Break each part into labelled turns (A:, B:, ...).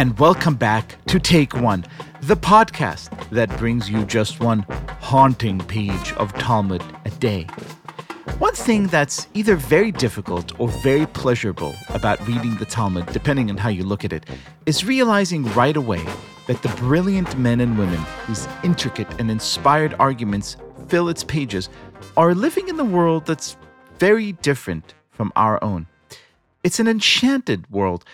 A: and welcome back to Take One, the podcast that brings you just one haunting page of Talmud a day. One thing that's either very difficult or very pleasurable about reading the Talmud, depending on how you look at it, is realizing right away that the brilliant men and women whose intricate and inspired arguments fill its pages are living in a world that's very different from our own. It's an enchanted world,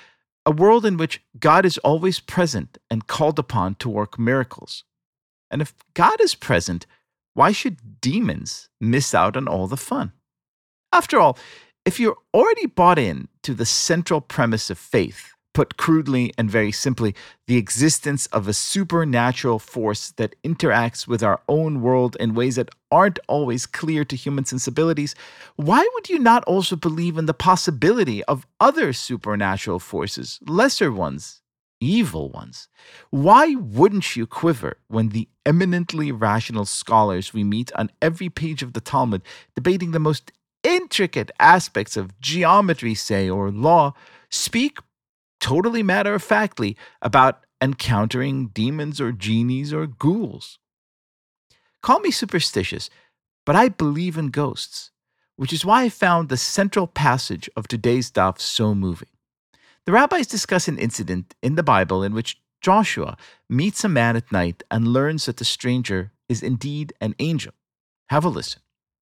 A: a world in which God is always present and called upon to work miracles. And if God is present, why should demons miss out on all the fun? After all, if you're already bought in to the central premise of faith, put crudely and very simply, the existence of a supernatural force that interacts with our own world in ways that aren't always clear to human sensibilities, why would you not also believe in the possibility of other supernatural forces, lesser ones, evil ones? Why wouldn't you quiver when the eminently rational scholars we meet on every page of the Talmud debating the most intricate aspects of geometry, say, or law, speak totally matter of factly about encountering demons or genies or ghouls. Call me superstitious, but I believe in ghosts, which is why I found the central passage of today's daf so moving. The rabbis discuss an incident in the Bible in which Joshua meets a man at night and learns that the stranger is indeed an angel. Have a listen.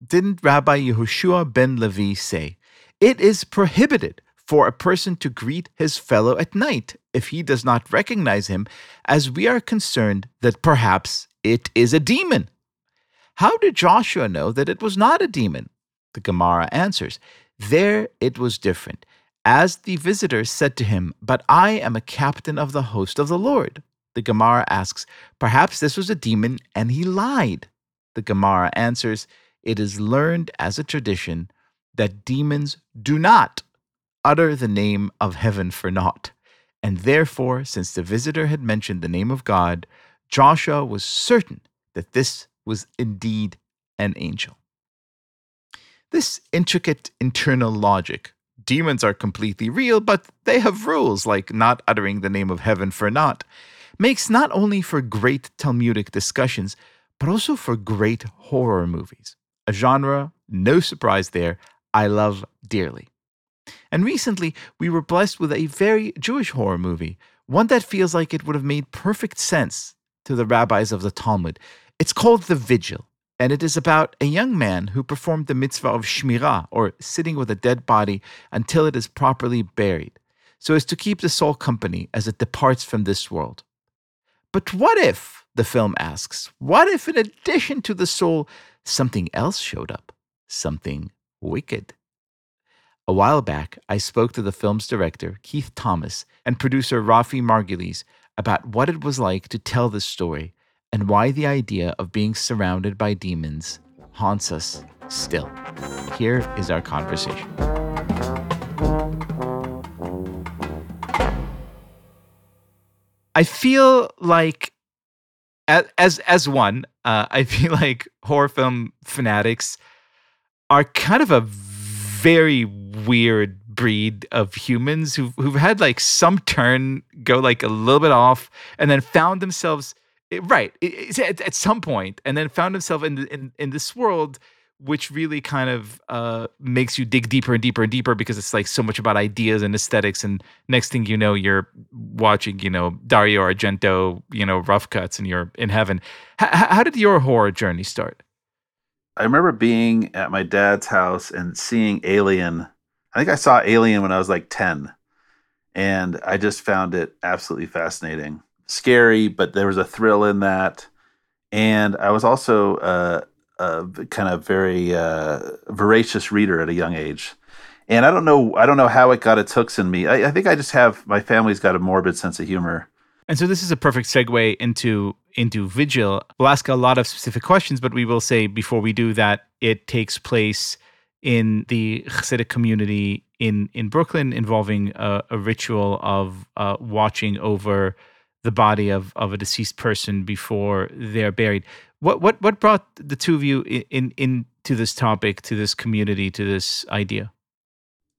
A: Didn't Rabbi Yehoshua ben Levi say, It is prohibited for a person to greet his fellow at night if he does not recognize him, as we are concerned that perhaps it is a demon. How did Joshua know that it was not a demon? The Gemara answers, There it was different. As the visitor said to him, But I am a captain of the host of the Lord. The Gemara asks, Perhaps this was a demon and he lied. The Gemara answers, It is learned as a tradition that demons do not utter the name of heaven for naught. And therefore, since the visitor had mentioned the name of God, Joshua was certain that this was indeed an angel. This intricate internal logic demons are completely real, but they have rules like not uttering the name of heaven for naught makes not only for great Talmudic discussions, but also for great horror movies. A genre, no surprise there, I love dearly. And recently, we were blessed with a very Jewish horror movie, one that feels like it would have made perfect sense to the rabbis of the Talmud. It's called The Vigil, and it is about a young man who performed the mitzvah of shmirah, or sitting with a dead body until it is properly buried, so as to keep the soul company as it departs from this world. But what if, the film asks, what if in addition to the soul, something else showed up? Something wicked. A while back, I spoke to the film's director, Keith Thomas, and producer Rafi Margules about what it was like to tell this story and why the idea of being surrounded by demons haunts us still. Here is our conversation. I feel like, as as one, uh, I feel like horror film fanatics are kind of a very weird breed of humans who've, who've had like some turn go like a little bit off and then found themselves eh, right at, at some point and then found themselves in, in, in this world which really kind of uh, makes you dig deeper and deeper and deeper because it's like so much about ideas and aesthetics and next thing you know you're watching you know dario argento you know rough cuts and you're in heaven. H- how did your horror journey start
B: I remember being at my dad's house and seeing Alien. I think I saw Alien when I was like 10. And I just found it absolutely fascinating. Scary, but there was a thrill in that. And I was also uh, a kind of very uh, voracious reader at a young age. And I don't know, I don't know how it got its hooks in me. I, I think I just have my family's got a morbid sense of humor.
A: And so this is a perfect segue into into Vigil. We'll ask a lot of specific questions, but we will say before we do that, it takes place in the Hasidic community in in Brooklyn, involving a, a ritual of uh, watching over the body of of a deceased person before they're buried. What what what brought the two of you in, in into this topic, to this community, to this idea?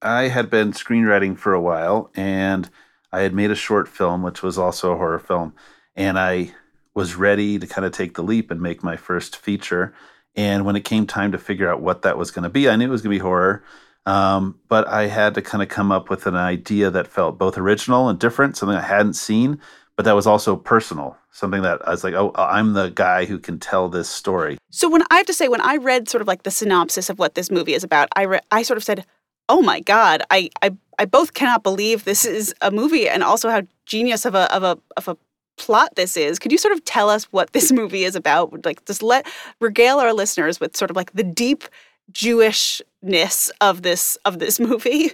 B: I had been screenwriting for a while, and I had made a short film, which was also a horror film, and I was ready to kind of take the leap and make my first feature. And when it came time to figure out what that was going to be, I knew it was going to be horror. Um, but I had to kind of come up with an idea that felt both original and different, something I hadn't seen, but that was also personal, something that I was like, oh, I'm the guy who can tell this story.
C: So when I have to say, when I read sort of like the synopsis of what this movie is about, I re- I sort of said, oh my god, I I I both cannot believe this is a movie, and also how genius of a of a of a plot this is. Could you sort of tell us what this movie is about? Like, just let regale our listeners with sort of like the deep Jewishness of this of this movie.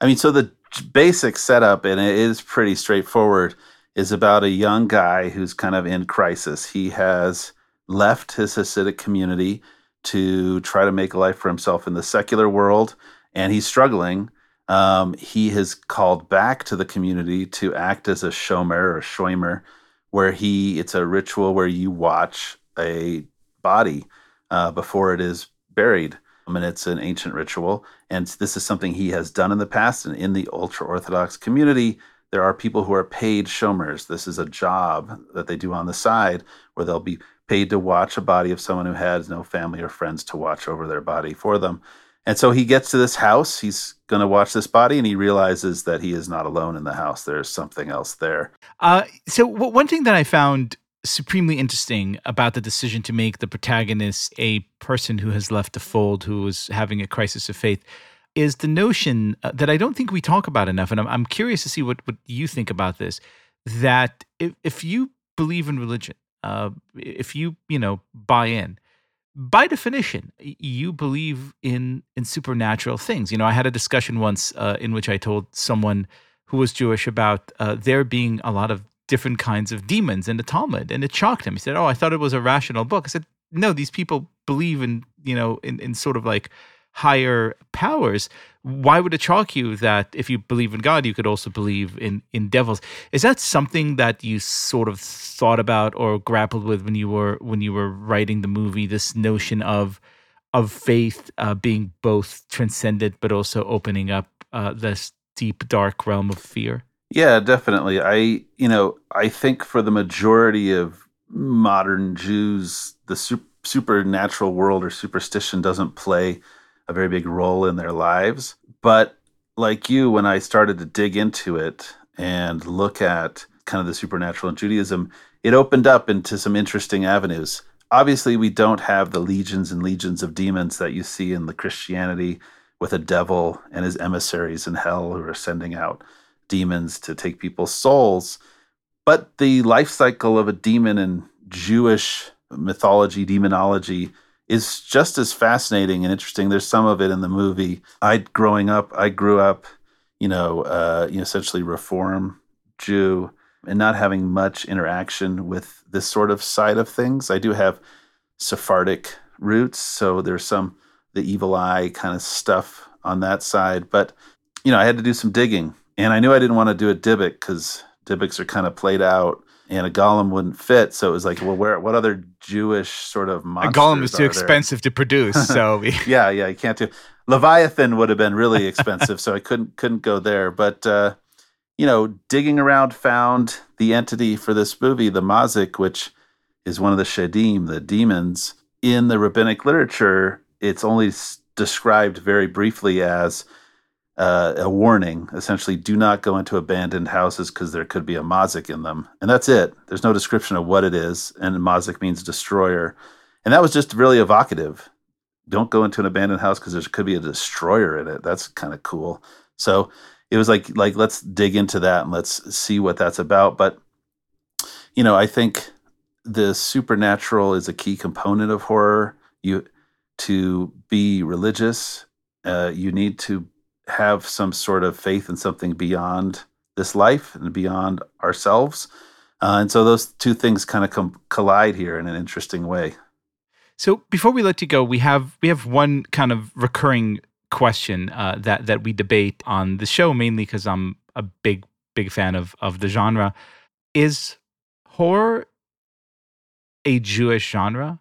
B: I mean, so the basic setup, and it is pretty straightforward, is about a young guy who's kind of in crisis. He has left his Hasidic community to try to make a life for himself in the secular world, and he's struggling. Um, he has called back to the community to act as a shomer or shoimer, where he it's a ritual where you watch a body uh, before it is buried I mean, it's an ancient ritual. And this is something he has done in the past. And in the ultra Orthodox community, there are people who are paid shomers. This is a job that they do on the side where they'll be paid to watch a body of someone who has no family or friends to watch over their body for them. And so he gets to this house. He's going to watch this body, and he realizes that he is not alone in the house. There's something else there.
A: Uh, so, w- one thing that I found supremely interesting about the decision to make the protagonist a person who has left the fold, who is having a crisis of faith, is the notion uh, that I don't think we talk about enough. And I'm, I'm curious to see what, what you think about this that if, if you believe in religion, uh, if you, you know, buy in, by definition, you believe in in supernatural things. You know, I had a discussion once uh, in which I told someone who was Jewish about uh, there being a lot of different kinds of demons in the Talmud, and it shocked him. He said, "Oh, I thought it was a rational book." I said, "No, these people believe in you know in in sort of like higher powers. Why would it shock you that if you believe in God, you could also believe in in devils? Is that something that you sort of thought about or grappled with when you were when you were writing the movie? This notion of of faith uh, being both transcendent but also opening up uh, this deep dark realm of fear.
B: Yeah, definitely. I, you know, I think for the majority of modern Jews, the super, supernatural world or superstition doesn't play a very big role in their lives. But like you, when I started to dig into it and look at kind of the supernatural in Judaism, it opened up into some interesting avenues. Obviously, we don't have the legions and legions of demons that you see in the Christianity with a devil and his emissaries in hell who are sending out demons to take people's souls. But the life cycle of a demon in Jewish mythology, demonology, is just as fascinating and interesting. There's some of it in the movie. I, growing up, I grew up, you know, uh, you know, essentially Reform Jew, and not having much interaction with this sort of side of things. I do have Sephardic roots, so there's some the evil eye kind of stuff on that side. But you know, I had to do some digging and I knew I didn't want to do a Dybbuk because Dybbuks are kind of played out and a golem wouldn't fit. So it was like, well, where what other Jewish sort of?
A: A golem is too expensive to produce. So
B: yeah, yeah, you can't do. Leviathan would have been really expensive, so I couldn't couldn't go there. But uh, you know, digging around, found the entity for this movie, the Mazik, which is one of the Shedim, the demons. In the rabbinic literature, it's only described very briefly as uh, a warning essentially do not go into abandoned houses because there could be a mazik in them. And that's it. There's no description of what it is. And mazik means destroyer. And that was just really evocative. Don't go into an abandoned house because there could be a destroyer in it. That's kind of cool. So it was like like let's dig into that and let's see what that's about. But you know i think the supernatural is a key component of horror. You to be religious uh, you need to have some sort of faith in something beyond this life and beyond ourselves. Uh, and so those two things kind of com- collide here in an interesting way.
A: So before we let you go, we have we have one kind of recurring question uh, that that we debate on the show mainly because I'm a big big fan of of the genre. Is horror a Jewish genre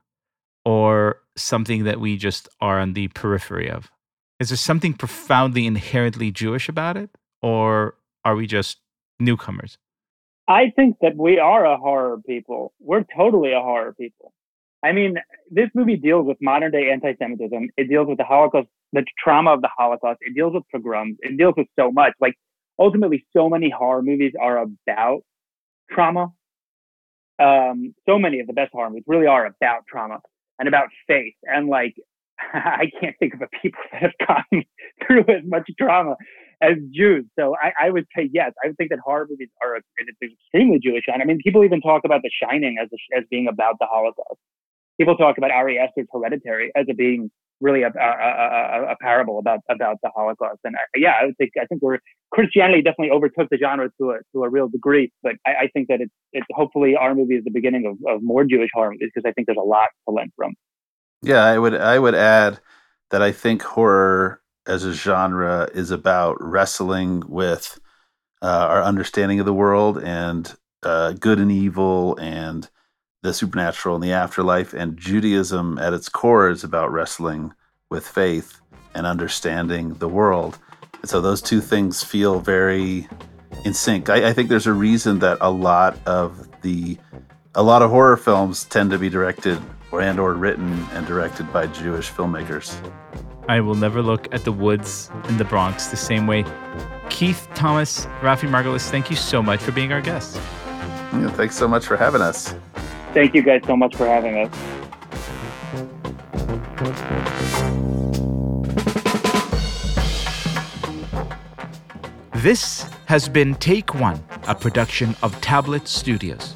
A: or something that we just are on the periphery of? Is there something profoundly inherently Jewish about it? Or are we just newcomers?
D: I think that we are a horror people. We're totally a horror people. I mean, this movie deals with modern day anti Semitism. It deals with the Holocaust, the trauma of the Holocaust. It deals with pogroms. It deals with so much. Like, ultimately, so many horror movies are about trauma. Um, so many of the best horror movies really are about trauma and about faith. And like, I can't think of a people that have gone through as much trauma as Jews. So I, I, would say yes. I would think that horror movies are extremely Jewish. And I mean, people even talk about The Shining as a, as being about the Holocaust. People talk about Ari Aster's Hereditary as being really a, a, a, a parable about about the Holocaust. And I, yeah, I would think I think we're Christianity definitely overtook the genre to a to a real degree. But I, I think that it's it's hopefully our movie is the beginning of, of more Jewish horror movies because I think there's a lot to learn from.
B: Yeah, I would I would add that I think horror as a genre is about wrestling with uh, our understanding of the world and uh, good and evil and the supernatural and the afterlife. And Judaism at its core is about wrestling with faith and understanding the world. And so those two things feel very in sync. I, I think there's a reason that a lot of the a lot of horror films tend to be directed and or written and directed by Jewish filmmakers.
A: I will never look at the woods in the Bronx the same way. Keith Thomas, Rafi Margules, thank you so much for being our guest.
B: Yeah, thanks so much for having us.
D: Thank you guys so much for having us.
A: This has been Take One, a production of Tablet Studios.